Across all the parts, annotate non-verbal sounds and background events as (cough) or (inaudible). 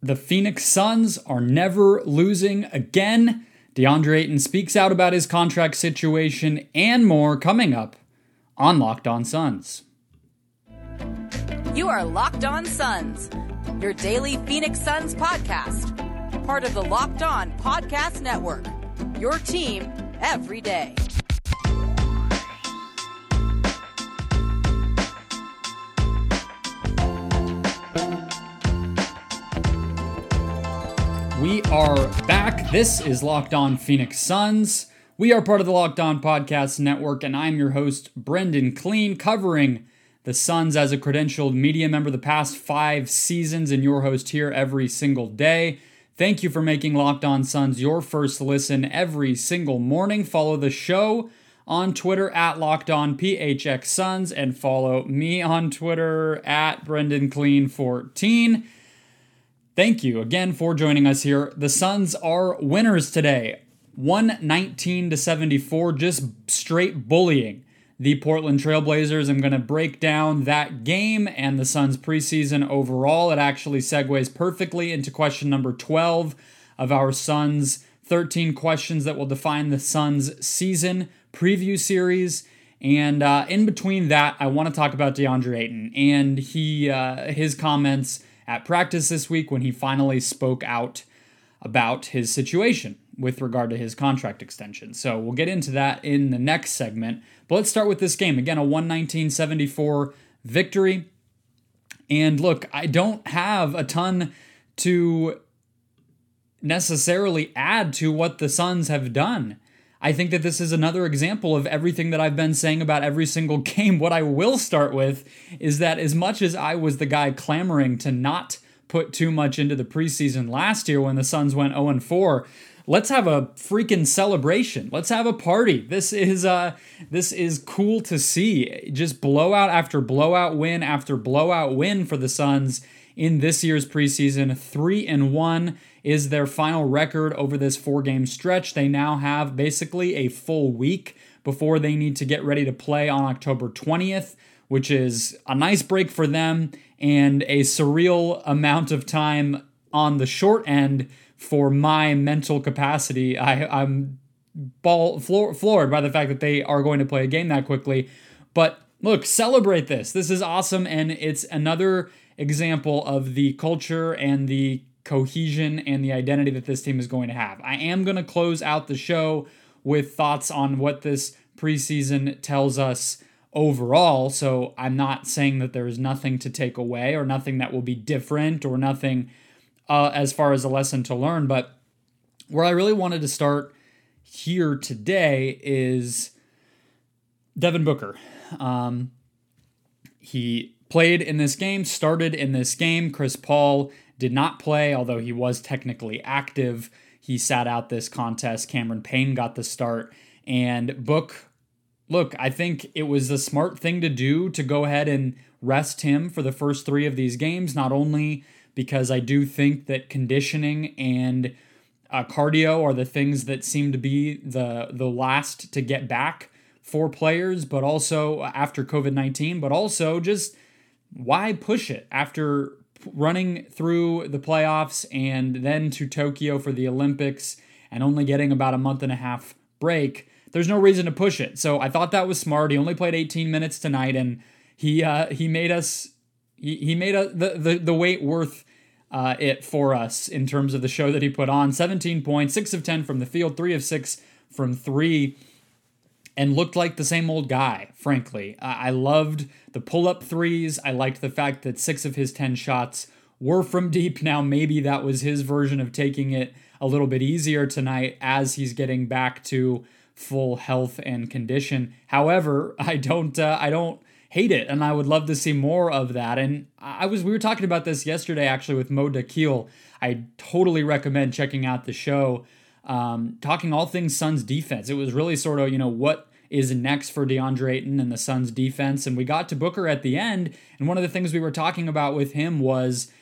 The Phoenix Suns are never losing again. DeAndre Ayton speaks out about his contract situation and more coming up on Locked On Suns. You are Locked On Suns, your daily Phoenix Suns podcast, part of the Locked On Podcast Network. Your team every day. Are back. This is Locked On Phoenix Suns. We are part of the Locked On Podcast Network, and I'm your host, Brendon Kleen, covering the Suns as a credentialed media member the past five seasons, and your host here every single day. Thank you for making Locked On Suns your first listen every single morning. Follow the show on Twitter at Locked On PHX Suns and follow me on Twitter at Brendon Kleen 14 Thank you again for joining us here. The Suns are winners today. 119 to 74, just straight bullying the Portland Trailblazers. I'm going to break down that game and the Suns preseason overall. It actually segues perfectly into question number 12 of our Suns 13 questions that will define the Suns season preview series. And uh, in between that, I want to talk about DeAndre Ayton and he uh, his comments at practice this week when he finally spoke out about his situation with regard to his contract extension. So we'll get into that in the next segment. But let's start with this game. Again, a 119-74 victory. And look, I don't have a ton to necessarily add to what the Suns have done. I think that this is another example of everything that I've been saying about every single (laughs) game. What I will start with is that as much as I was the guy clamoring to not put too much into the preseason last year when the Suns went 0 4, let's have a freaking celebration. Let's have a party. This is uh this is cool to see. Just blowout after blowout win after blowout win for the Suns in this year's preseason. 3 and 1 is their final record over this four game stretch. They now have basically a full week before they need to get ready to play on October 20th, which is a nice break for them and a surreal amount of time on the short end for my mental capacity. I, am ball floor, floored by the fact that they are going to play a game that quickly. But look, celebrate this. This is awesome, and it's another example of the culture and the cohesion and the identity that this team is going to have. I am going to close out the show with thoughts on what this preseason tells us overall. So I'm not saying that there is nothing to take away or nothing that will be different or nothing uh, as far as a lesson to learn. But where I really wanted to start here today is Devin Booker. Um, he played in this game, started in this game. Chris Paul did not play, although he was technically active. He sat out this contest. Cameron Payne got the start. And Book, look, I think it was the smart thing to do to go ahead and rest him for the first three of these games, not only because I do think that conditioning and uh, cardio are the things that seem to be the the last to get back for players, but also after COVID 19, but also just why push it after running through the playoffs and then to Tokyo for the Olympics and only getting about a month and a half break, there's no reason to push it. So I thought that was smart. He only played 18 minutes tonight, and he uh, he made us he, he made a, the, the the wait worth uh, it for us in terms of the show that he put on. 17 points, six of 10 from the field, three of six from three and looked like the same old guy, frankly. I loved the pull up threes. I liked the fact that six of his 10 shots were from deep. Now, maybe that was his version of taking it a little bit easier tonight as he's getting back to full health and condition. However, (laughs) I don't, uh, I don't hate it, and I would love to see more of that. And I was, we were talking about this yesterday actually with Mo Dakhil. I totally recommend checking out the show. Um, talking all things Suns defense. It was really sort of, you know, what is next for DeAndre Ayton and the Suns defense. And we got to Booker at the end. And one of the things we were talking about with him was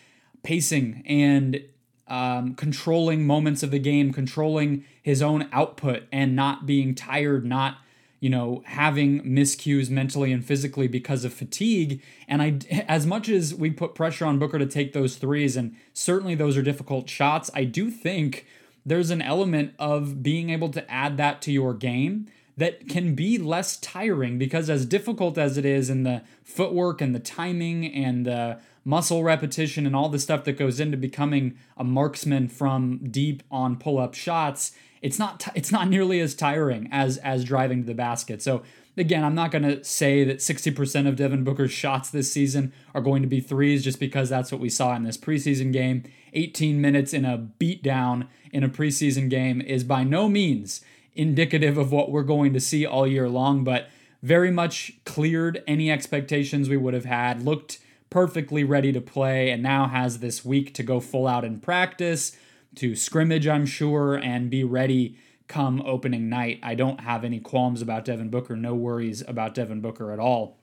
pacing and um, controlling moments of the game, controlling his own output and not being tired, not you know, having miscues mentally and physically because of fatigue. And I, (laughs) as much as we put pressure on Booker to take those threes, and certainly those are difficult shots, I do think there's an element of being able to add that to your game that can be less tiring because as difficult as it is in the footwork and the timing and the muscle repetition and all the stuff that goes into becoming a marksman from deep on pull-up shots it's not t- it's not nearly as tiring as as driving to the basket. So again i'm not going to say that 60% of devin booker's shots this season are going to be threes just because that's what we saw in this preseason game. 18 minutes in a beatdown in a preseason game is by no means indicative of what we're going to see all year long, but very much cleared any expectations we would have had, looked perfectly ready to play, and now has this week to go full out in practice, to scrimmage, I'm sure, and be ready come opening night. I don't have any qualms about Devin Booker, no worries about Devin Booker at all.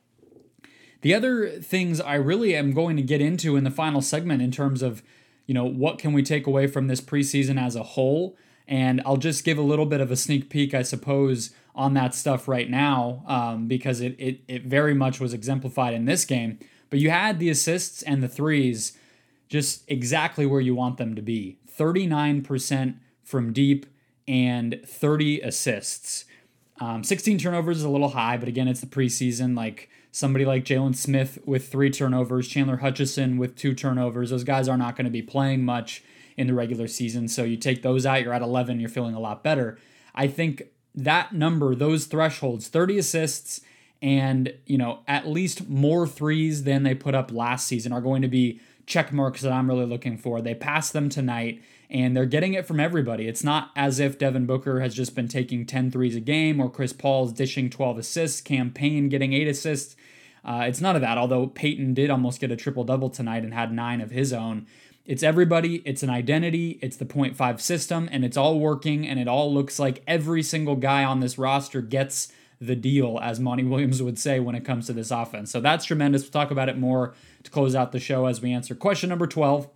The other things I really am going to get into in the final segment in terms of, you know, what can we take away from this preseason as a whole? And I'll just give a little bit of a sneak peek, I suppose, on that stuff right now um, because it, it, it very much was exemplified in this game. But you had the assists and the threes just exactly where you want them to be 39% from deep and 30 assists. Um, 16 turnovers is a little high, but again, it's the preseason. Like somebody like Jalen Smith with three turnovers, Chandler Hutchison with two turnovers. Those guys are not going to be playing much in the regular season. So you take those out, you're at 11, you're feeling a lot better. I think that number, those thresholds, 30 assists and, you know, at least more threes than they put up last season are going to be check marks that I'm really looking for. They passed them tonight and they're getting it from everybody. It's not as if Devin Booker has just been taking 10 threes a game or Chris Paul's dishing 12 assists, Cam Payne getting 8 assists. Uh, it's none of that, although Payton did almost get a triple double tonight and had nine of his own. It's everybody, it's an identity, it's the 0.5 system, and it's all working, and it all looks like every single guy on this roster gets the deal, as Monty (laughs) Williams would say when it comes to this offense. So that's tremendous. We'll talk about it more to close out the show as we answer question number 12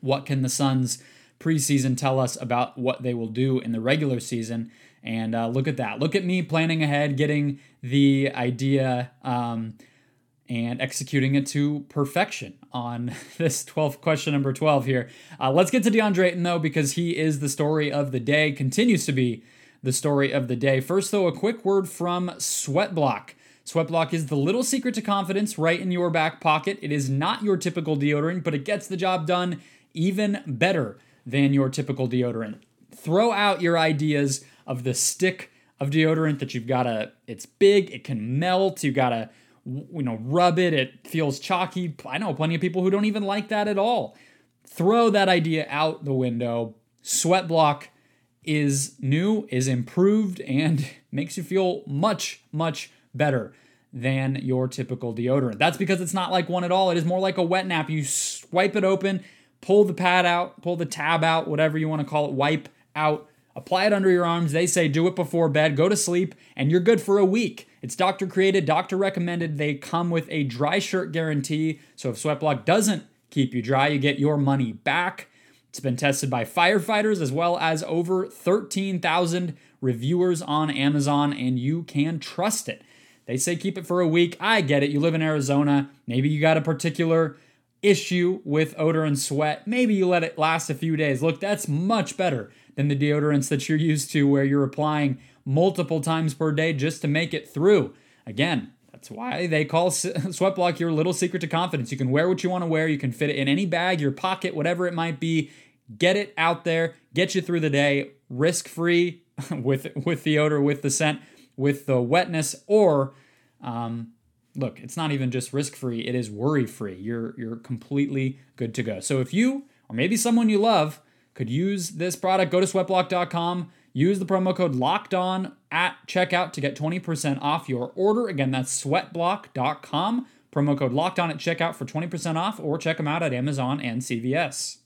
What can the Suns preseason tell us about what they will do in the regular season? And uh, look at that. Look at me planning ahead, getting the idea. Um, and executing it to perfection on (laughs) this 12th question number 12 here. Uh, let's get to DeAndre Ayton though, because he is the story of the day, continues to be the story of the day. First, though, a quick word from Sweatblock. Sweatblock is the little secret to confidence right in your back pocket. It is not your typical deodorant, but it gets the job done even better than your typical deodorant. Throw out your ideas of the stick of deodorant that you've got to, it's big, it can melt, you got to you know, rub it, it feels chalky. I know plenty of people who don't even like that at all. Throw that idea out the window. Sweat block is new, is improved, and (laughs) makes you feel much, much better than your typical deodorant. That's because it's not like one at all. It is more like a wet nap. You swipe it open, pull the pad out, pull the tab out, whatever you want to call it, wipe out, apply it under your arms. They say do it before bed, go to sleep, and you're good for a week. It's doctor created, doctor recommended. They come with a dry shirt guarantee. So if Sweatblock doesn't keep you dry, you get your money back. It's been tested by firefighters as well as over 13,000 reviewers on Amazon, and you can trust it. They say keep it for a week. I get it. You live in Arizona. Maybe you got a particular issue with odor and sweat. Maybe you let it last a few days. Look, that's much better than the deodorants that you're used to, where you're applying multiple times per day just to make it through. Again, that's why they call (laughs) Sweatblock your little secret to confidence. You can wear what you want to wear, you can fit it in any bag, your pocket, whatever it might be. Get it out there, get you through the day, risk free (laughs) with with the odor, with the scent, with the wetness, or um, look, it's not even just risk free; it is worry free. You're you're completely good to go. So if you or maybe someone you love could use this product, go to sweatblock.com Use the promo code locked on at checkout to get 20% off your order. Again, that's sweatblock.com. Promo code locked on at checkout for 20% off, or check them out at Amazon and CVS.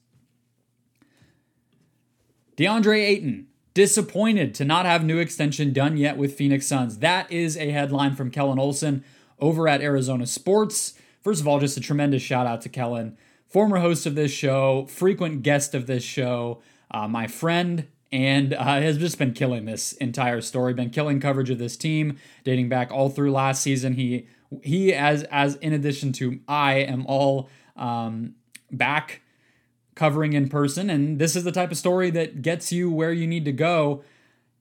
DeAndre Ayton, disappointed to not have new extension done yet with Phoenix Suns. That is a headline from Kellan Olson over at Arizona Sports. First of all, just a tremendous shout out to Kellan, former host of this show, frequent guest of this show, uh, my friend, and uh, has just been killing this entire story, been killing coverage of this team dating back all through last season. He he as as in addition to I am all um, back covering in person, and this is the type of story that gets you where you need to go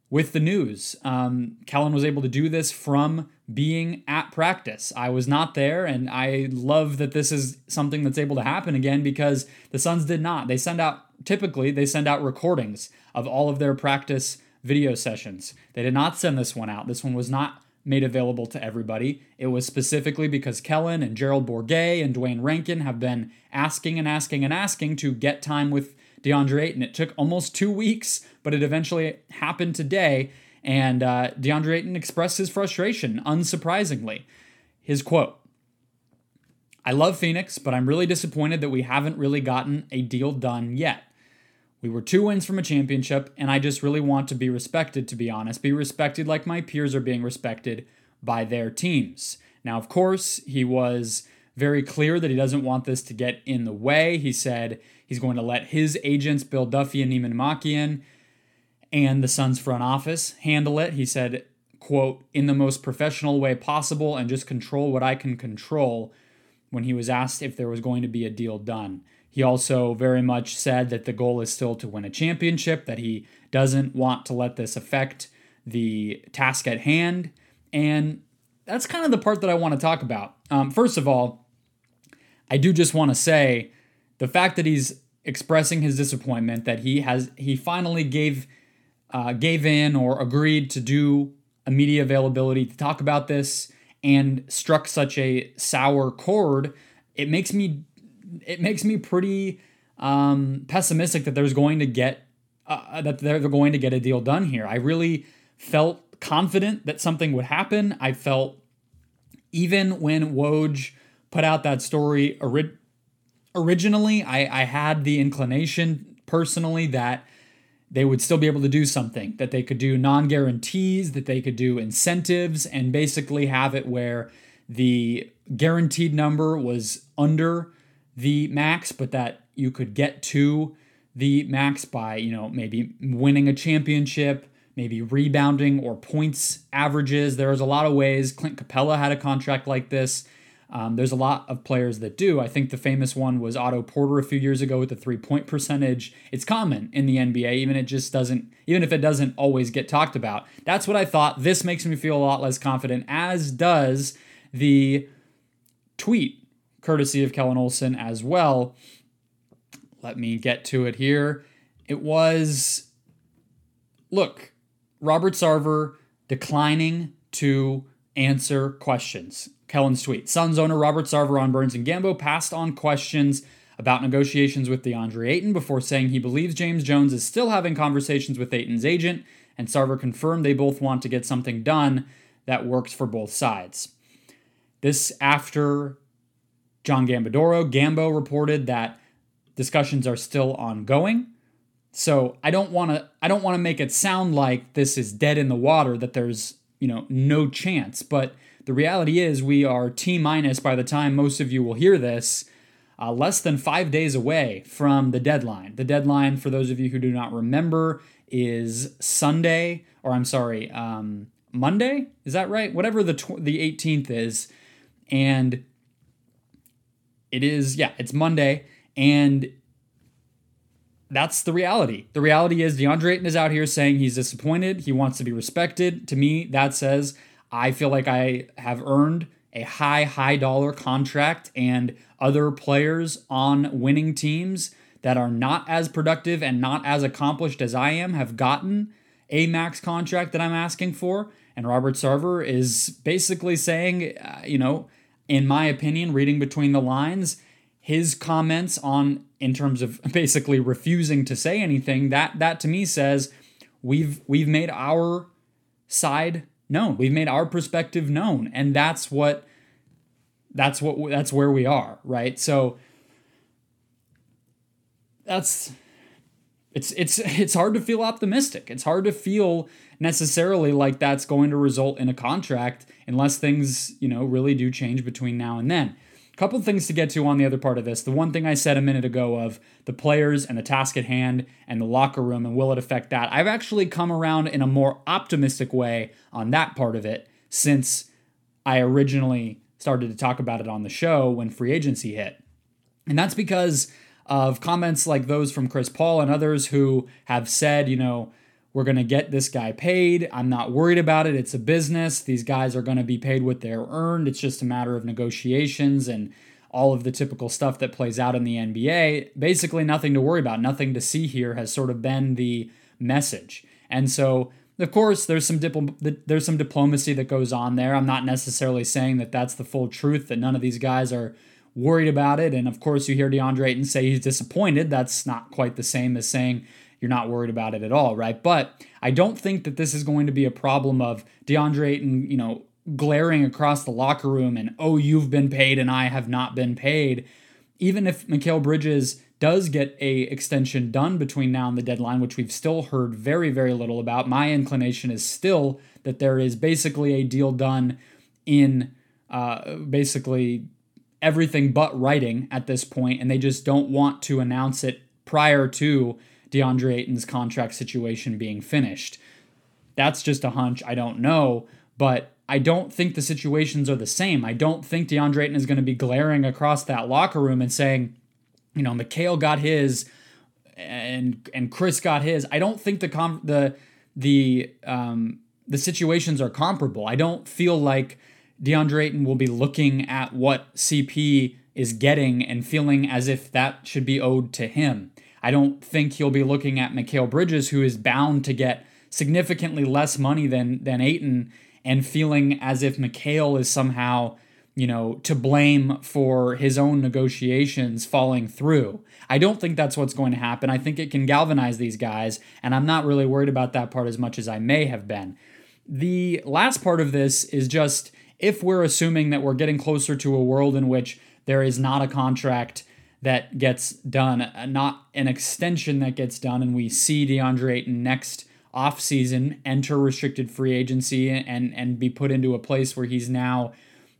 with the news. Um, Kellan was able to do this from being at practice. I was not there, and I love that this is something that's able to happen again because the Suns did not. They send out typically they send out recordings of all of their practice video sessions. They did not send this one out. This one was not made available to everybody. It was specifically because Kellan and Gerald Bourguet and Duane Rankin have been asking and asking and asking to get time with DeAndre Ayton. It took almost two weeks, but it eventually happened today. And uh, DeAndre Ayton expressed his frustration, unsurprisingly. His quote I love Phoenix, but I'm really disappointed that we haven't really gotten a deal done yet. We were two wins from a championship, and I just really want to be respected, to be honest. Be respected like my peers are being respected by their teams. Now, of course, he was very clear that he doesn't want this to get in the way. He said he's going to let his agents, Bill Duffy and Nima Namakian, and the Suns front office handle it. He said, quote, in the most professional way possible and just control what I can control when he was asked if there was going to be a deal done. He also very much said that the goal is still to win a championship, that he doesn't want to let this affect the task at hand. And that's kind of the part that I want to talk about. Um, first of all, I do just want to say the fact that he's expressing his disappointment that he has he finally gave uh, gave in or agreed to do a media availability to talk about this and struck such a sour chord, it makes me it makes me pretty um, pessimistic that there's going to get uh, that they're going to get a deal done here. I really felt confident that something would happen. I felt even when Woj put out that story ori- originally, I, I had the inclination personally that they would still be able to do something, that they could do non guarantees, that they could do incentives, and basically have it where the guaranteed number was under the max, but that you could get to the max by, you know, maybe winning a championship, maybe rebounding or points averages. There's a lot of ways. Clint Capela had a contract like this. Um, there's a lot of players that do. I think the famous one was Otto Porter a few years ago with the three point percentage. It's common in the NBA, even it just doesn't, even if it doesn't always get talked about. That's what I thought. This makes me feel a lot less confident, as does the tweet courtesy of Kellan Olson as well. Let me get to it here. It was, look, Robert Sarver declining to answer questions. Kellan's tweet. Suns owner Robert Sarver on Burns and Gambo passed on questions about negotiations with DeAndre Ayton before saying he believes James Jones is still having conversations with Ayton's agent, and Sarver confirmed they both want to get something done that works for both sides. This after John Gambadoro. Gambo reported that discussions are still ongoing. So I don't want to I don't want to make it sound like this is dead in the water that there's, you know, no chance, but the reality is we are T minus by the time most of you will hear this, uh, less than 5 days away from the deadline. The deadline for those of you who do not remember is Sunday or I'm sorry, um, Monday, is that right? Whatever the tw- the 18th is and it is, yeah, it's Monday, and that's the reality. The reality is DeAndre Ayton is out here saying he's disappointed. He wants to be respected. To me, that says I feel like I have earned a high, high dollar contract, and other players on winning teams that are not as productive and not as accomplished as I am have gotten a max contract that I'm asking for. And Robert Sarver is basically saying, uh, you know, in my opinion, reading between the lines, his comments on in terms of (laughs) basically refusing to say anything, that that to me says we've we've made our side known. We've made our perspective known. And that's what that's what that's where we are, right? So that's it's it's it's hard to feel optimistic. It's hard to feel necessarily like that's going to result in a contract unless things, you know, really do change between now and then. Couple things to get to on the other part of this. The one thing I said a minute ago of the players and the task at hand and the locker room and will it affect that? I've actually come around in a more optimistic way on that part of it since I originally started to talk about it on the show when free agency hit. And that's because of comments like those from Chris Paul and others who have said, you know, we're going to get this guy paid. I'm not worried about it. It's a business. These guys are going to be paid what they're earned. It's just a matter of negotiations and all of the typical stuff that plays out in the NBA. Basically, nothing to worry about, nothing to see here has sort of been the message. And so, of course, there's some dipl- there's some diplomacy that goes on there. I'm not necessarily saying that that's the full truth. That none of these guys are worried about it. And of course, you hear DeAndre Ayton say he's disappointed. That's not quite the same as saying you're not worried about it at all, right? But I don't think that this is going to be a problem of DeAndre Ayton, you know, glaring across the locker room and, oh, you've been paid and I have not been paid. Even if Mikal Bridges does get a extension done between now and the deadline, which we've still heard very, very little about, my inclination is still that there is basically a deal done in uh, basically everything but writing at this point, and they just don't want to announce it prior to DeAndre Ayton's contract situation being finished. That's just a hunch. I don't know. But I don't think the situations are the same. I don't think DeAndre Ayton is going to be glaring across that locker room and saying, you know, Mikal got his and and Chris got his. I don't think the com- the the um, the situations are comparable. I don't feel like DeAndre Ayton will be looking at what CP is getting and feeling as if that should be owed to him. I don't think he'll be looking at Mikal Bridges, who is bound to get significantly less money than than Ayton, and feeling as if Mikal is somehow, you know, to blame for his own negotiations falling through. I don't think that's what's going to happen. I think it can galvanize these guys, and I'm not really worried about that part as much as I may have been. The last part of this is just if we're assuming that we're getting closer to a world in which there is not a contract that gets done, uh, not an extension that gets done, and we see DeAndre Ayton next offseason enter restricted free agency and and be put into a place where he's now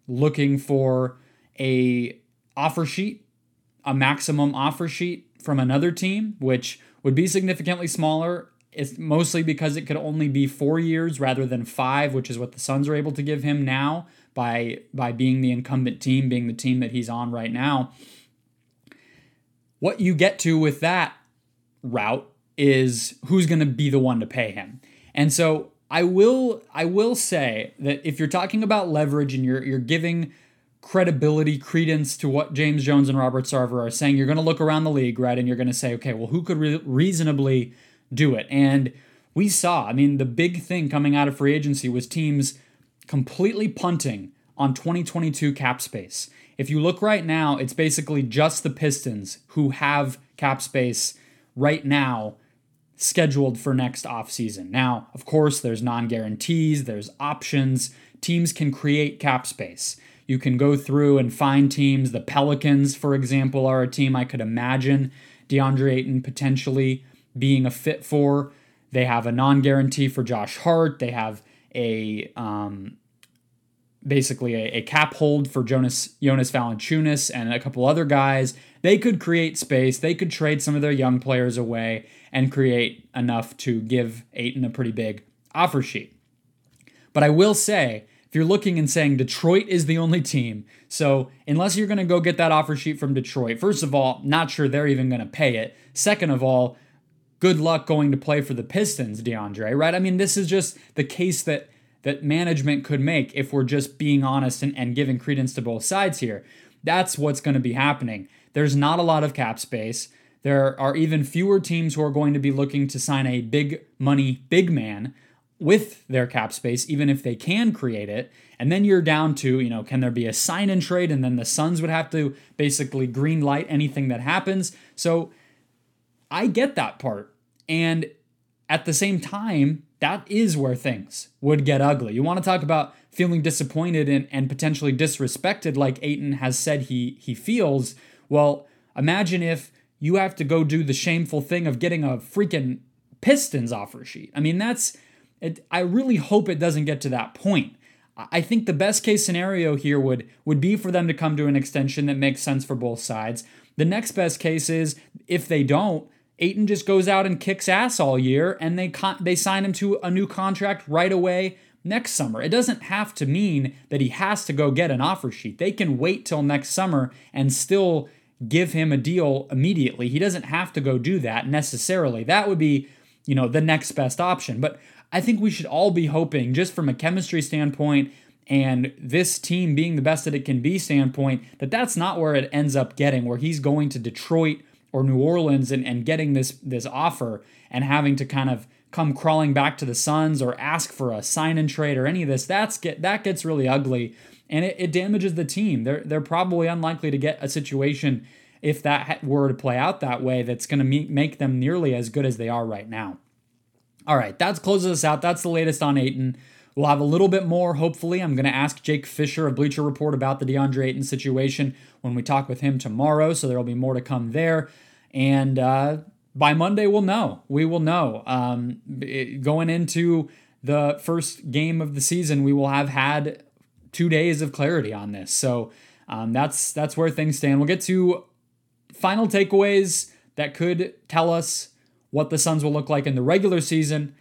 looking for a offer sheet, a maximum offer sheet from another team, which would be significantly smaller. It's mostly because it could only be four years rather than five, which is what the Suns are able to give him now by by being the incumbent team, being the team that he's on right now what you get to with that route is who's going to be the one to pay him. And so I will I will say that if you're talking about leverage and you're you're giving credibility, credence to what James Jones and Robert Sarver are saying, you're going to look around the league, right? And you're going to say, okay, well, who could re- reasonably do it? And we saw, I mean, the big thing coming out of free agency was teams completely punting on 2022 cap space. If you look right now, it's basically just the Pistons who have cap space right now scheduled for next offseason. Now, of course, there's non guarantees, there's options. Teams can create cap space. You can go through and find teams. The Pelicans, for example, are a team I could imagine DeAndre Ayton potentially being a fit for. They have a non guarantee for Josh Hart. They have a um, basically a, a, cap hold for Jonas Jonas Valanciunas and a couple other guys. They could create space. They could trade some of their young players away and create enough to give Ayton a pretty big offer sheet. But I will say, if you're looking and saying Detroit is the only team, so unless you're going to go get that offer sheet from Detroit, first of all, not sure they're even going to pay it. Second of all, good luck going to play for the Pistons, DeAndre, right? I mean, this is just the case that that management could make if we're just being honest and, and giving credence to both sides here. That's what's going to be happening. There's not a lot of cap space. There are even fewer teams who are going to be looking to sign a big money big man with their cap space, even if they can create it. And then you're down to, you know, can there be a sign and trade? And then the Suns would have to basically green light anything that happens. So I get that part. And at the same time, that is where things would get ugly. You want to talk about feeling disappointed and, and potentially disrespected like Ayton has said he he feels. Well, imagine if you have to go do the shameful thing of getting a freaking Pistons offer sheet. I mean, that's it, I really hope it doesn't get to that point. I think the best case scenario here would would be for them to come to an extension that makes sense for both sides. The next best case is if they don't, Ayton just goes out and kicks ass all year and they con- they sign him to a new contract right away next summer. It doesn't have to mean that he has to go get an offer sheet. They can wait till next summer and still give him a deal immediately. He doesn't have to go do that necessarily. That would be, you know, the next best option. But I think we should all be hoping, just from a chemistry standpoint and this team being the best that it can be standpoint, that that's not where it ends up getting, where he's going to Detroit or New Orleans and, and getting this this offer and having to kind of come crawling back to the Suns or ask for a sign and trade or any of this. That's get that gets really ugly and it, it damages the team. They're they're probably unlikely to get a situation if that were to play out that way that's going to make them nearly as good as they are right now. All right, that closes us out. That's the latest on Ayton. We'll have a little bit more, hopefully. I'm going to ask Jake Fisher of Bleacher Report about the DeAndre Ayton situation when we talk with him tomorrow, so there will be more to come there. And uh, by Monday, we'll know. We will know. Um, it, going into the first game of the season, we will have had two days of clarity on this. So um, that's that's where things stand. We'll get to final takeaways that could tell us what the Suns will look like in the regular season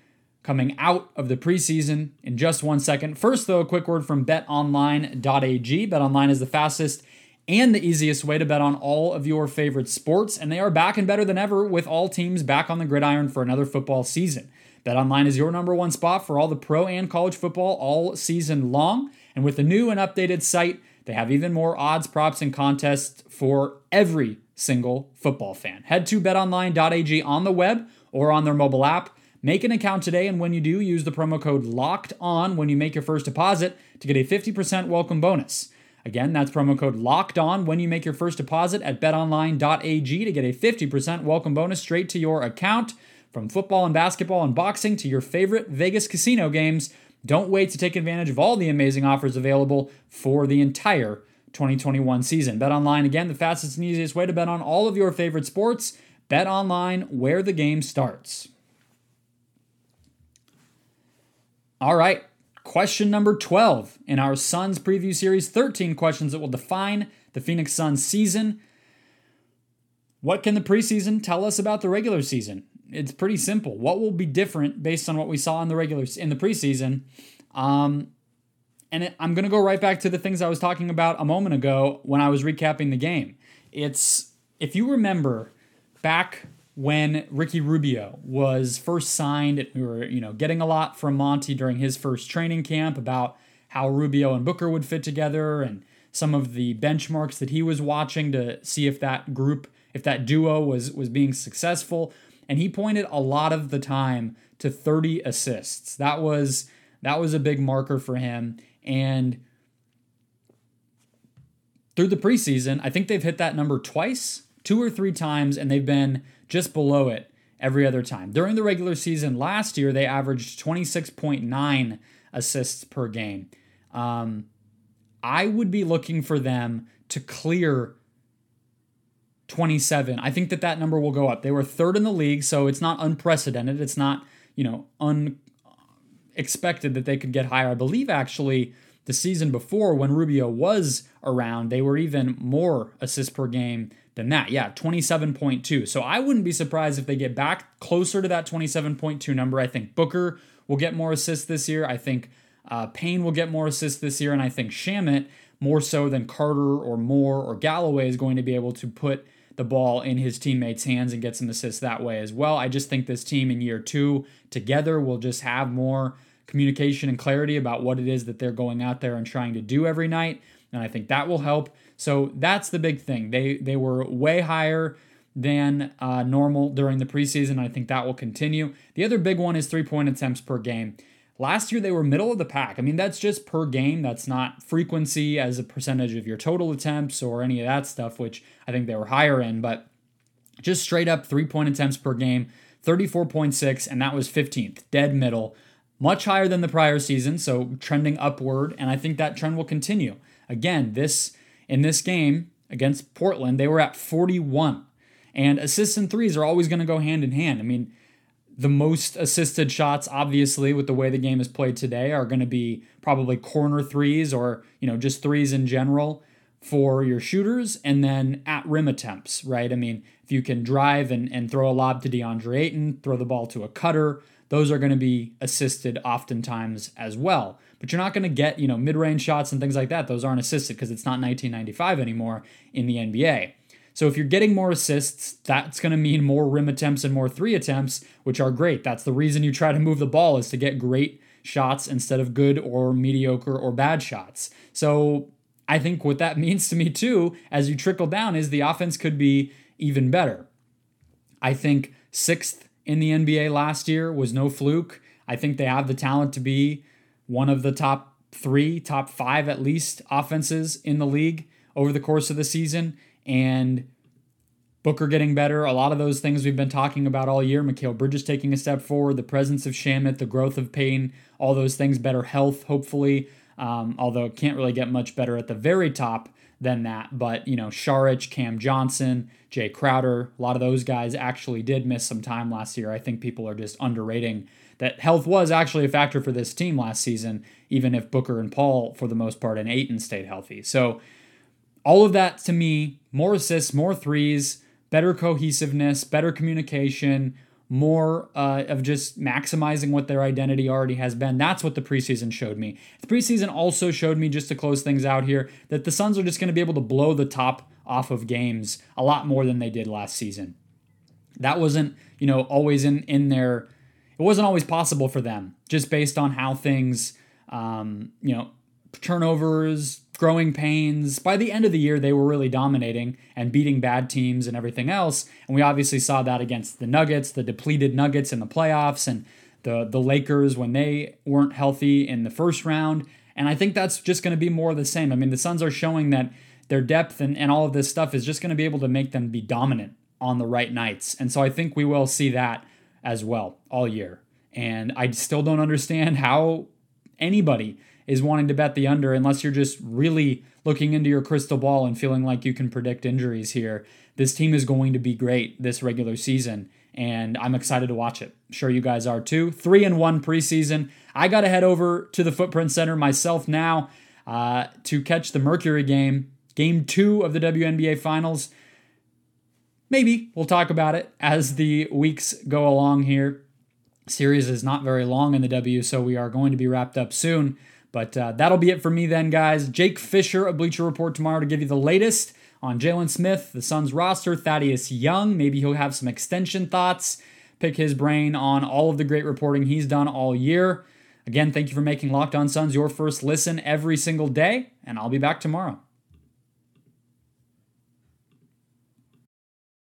coming out of the preseason in just one second. First, though, a quick word from betonline.ag. BetOnline is the fastest and the easiest way to bet on all of your favorite sports, and they are back and better than ever with all teams back on the gridiron for another football season. BetOnline is your number one spot for all the pro and college football all season long, and with the new and updated site, they have even more odds, props, and contests for every single football fan. Head to betonline.ag on the web or on their mobile app. Make an account today, and when you do, use the promo code LOCKED ON when you make your first deposit to get a 50% welcome bonus. Again, that's promo code LOCKED ON when you make your first deposit at betonline.ag to get a 50% welcome bonus straight to your account. From football and basketball and boxing to your favorite Vegas casino games, don't wait to take advantage of all the amazing offers available for the entire 2021 season. Bet online again, the fastest and easiest way to bet on all of your favorite sports. Bet online where the game starts. All right, question number 12 in our Suns preview series 13 questions that will define the Phoenix Suns season. What can the preseason tell us about the regular season? It's pretty simple. What will be different based on what we saw in the regular in the preseason? Um, and it, I'm going to go right back to the things I was talking about a moment ago when I was recapping the game. It's if you remember back when Ricky Rubio was first signed, we were, you know, getting a lot from Monty during his first training camp about how Rubio and Booker would fit together and some of the benchmarks that he was watching to see if that group, if that duo was was being successful. And he pointed a lot of the time to 30 assists. That was that was a big marker for him. And through the preseason, I think they've hit that number twice, two or three times, and they've been just below it every other time. During the regular season last year, they averaged 26.9 assists per game. Um, I would be looking for them to clear 27. I think that that number will go up. They were third in the league, so it's not unprecedented. It's not, you know, unexpected that they could get higher. I believe actually the season before when Rubio was around, they were even more assists per game than that. Yeah, 27.2. So I wouldn't be surprised if they get back closer to that 27.2 number. I think Booker will get more assists this year. I think uh, Payne will get more assists this year. And I think Shamet, more so than Carter or Moore or Galloway, is going to be able to put the ball in his teammates' hands and get some assists that way as well. I just think this team in year two together will just have more communication and clarity about what it is that they're going out there and trying to do every night. And I think that will help. So that's the big thing. They they were way higher than uh, normal during the preseason. I think that will continue. The other big one is three point attempts per game. Last year they were middle of the pack. I mean that's just per game. That's not frequency as a percentage of your total attempts or any of that stuff, which I think they were higher in. But just straight up three point attempts per game, 34.6, and that was 15th, dead middle. Much higher than the prior season, so trending upward, and I think that trend will continue. Again, this in this game against Portland, they were at 41. And assists and threes are always going to go hand in hand. I mean, the most assisted shots, obviously, with the way the game is played today, are going to be probably corner threes or, you know, just threes in general for your shooters and then at rim attempts, right? I mean, if you can drive and, and throw a lob to DeAndre Ayton, throw the ball to a cutter, those are going to be assisted oftentimes as well. But you're not going to get, you know, mid-range shots and things like that. Those aren't assisted because it's not 1995 anymore in the NBA. So if you're getting more assists, that's going to mean more rim attempts and more three attempts, which are great. That's the reason you try to move the ball is to get great shots instead of good or mediocre or bad shots. So I think what that (laughs) means to me too, as you trickle down, is the offense could be even better. I think sixth in the NBA last year was no fluke. I think they have the talent to be one of the top three, top five at least offenses in the league over the course of the season. And Booker getting better, a lot of those things we've been talking about all year. Mikal Bridges taking a step forward, the presence of Shamet, the growth of Payne, all those things, better health, hopefully. Um, although it can't really get much better at the very top than that. But, you know, Saric, Cam Johnson, Jae Crowder, a lot of those guys actually did miss some time last year. I think people are just underrating that health was actually a factor for this team last season, even if Booker and Paul, for the most part, and Ayton stayed healthy. So, all of that to me, more assists, more threes, better cohesiveness, better communication, more uh, of just maximizing what their identity already has been. That's what the preseason showed me. The preseason also showed me, just to close things out here, that the Suns are just going to be able to blow the top off of games a lot more than they did last season. That wasn't, you know, always in in their. It wasn't always possible for them, just based on how things, um, you know, turnovers, growing pains. By the end of the year, they were really dominating and beating bad teams and everything else. And we obviously saw that against the Nuggets, the depleted Nuggets in the playoffs, and the the Lakers when they weren't healthy in the first round. And I think that's just going to be more of the same. I mean, the Suns are showing that their depth and, and all of this stuff is just going to be able to make them be dominant on the right nights. And so I think we will see that as well all year. And I still don't understand how anybody is wanting to bet the under unless you're just really looking into your crystal ball and feeling like you can predict injuries here. This team is going to be great this regular season, and I'm excited to watch it. I'm sure you guys are too. Three and one preseason. I got to head over to the Footprint Center myself now uh, to catch the Mercury game, game two of the WNBA Finals. Maybe we'll talk about it as the weeks go along here. Series is not very long in the W, so we are going to be wrapped up soon. But uh, that'll be it for me then, guys. Jake Fisher of Bleacher Report tomorrow to give you the latest on Jalen Smith, the Suns roster, Thaddeus Young. Maybe he'll have some extension thoughts, pick his brain on all of the great reporting he's done all year. Again, thank you for making Locked On Suns your first listen every single day, and I'll be back tomorrow.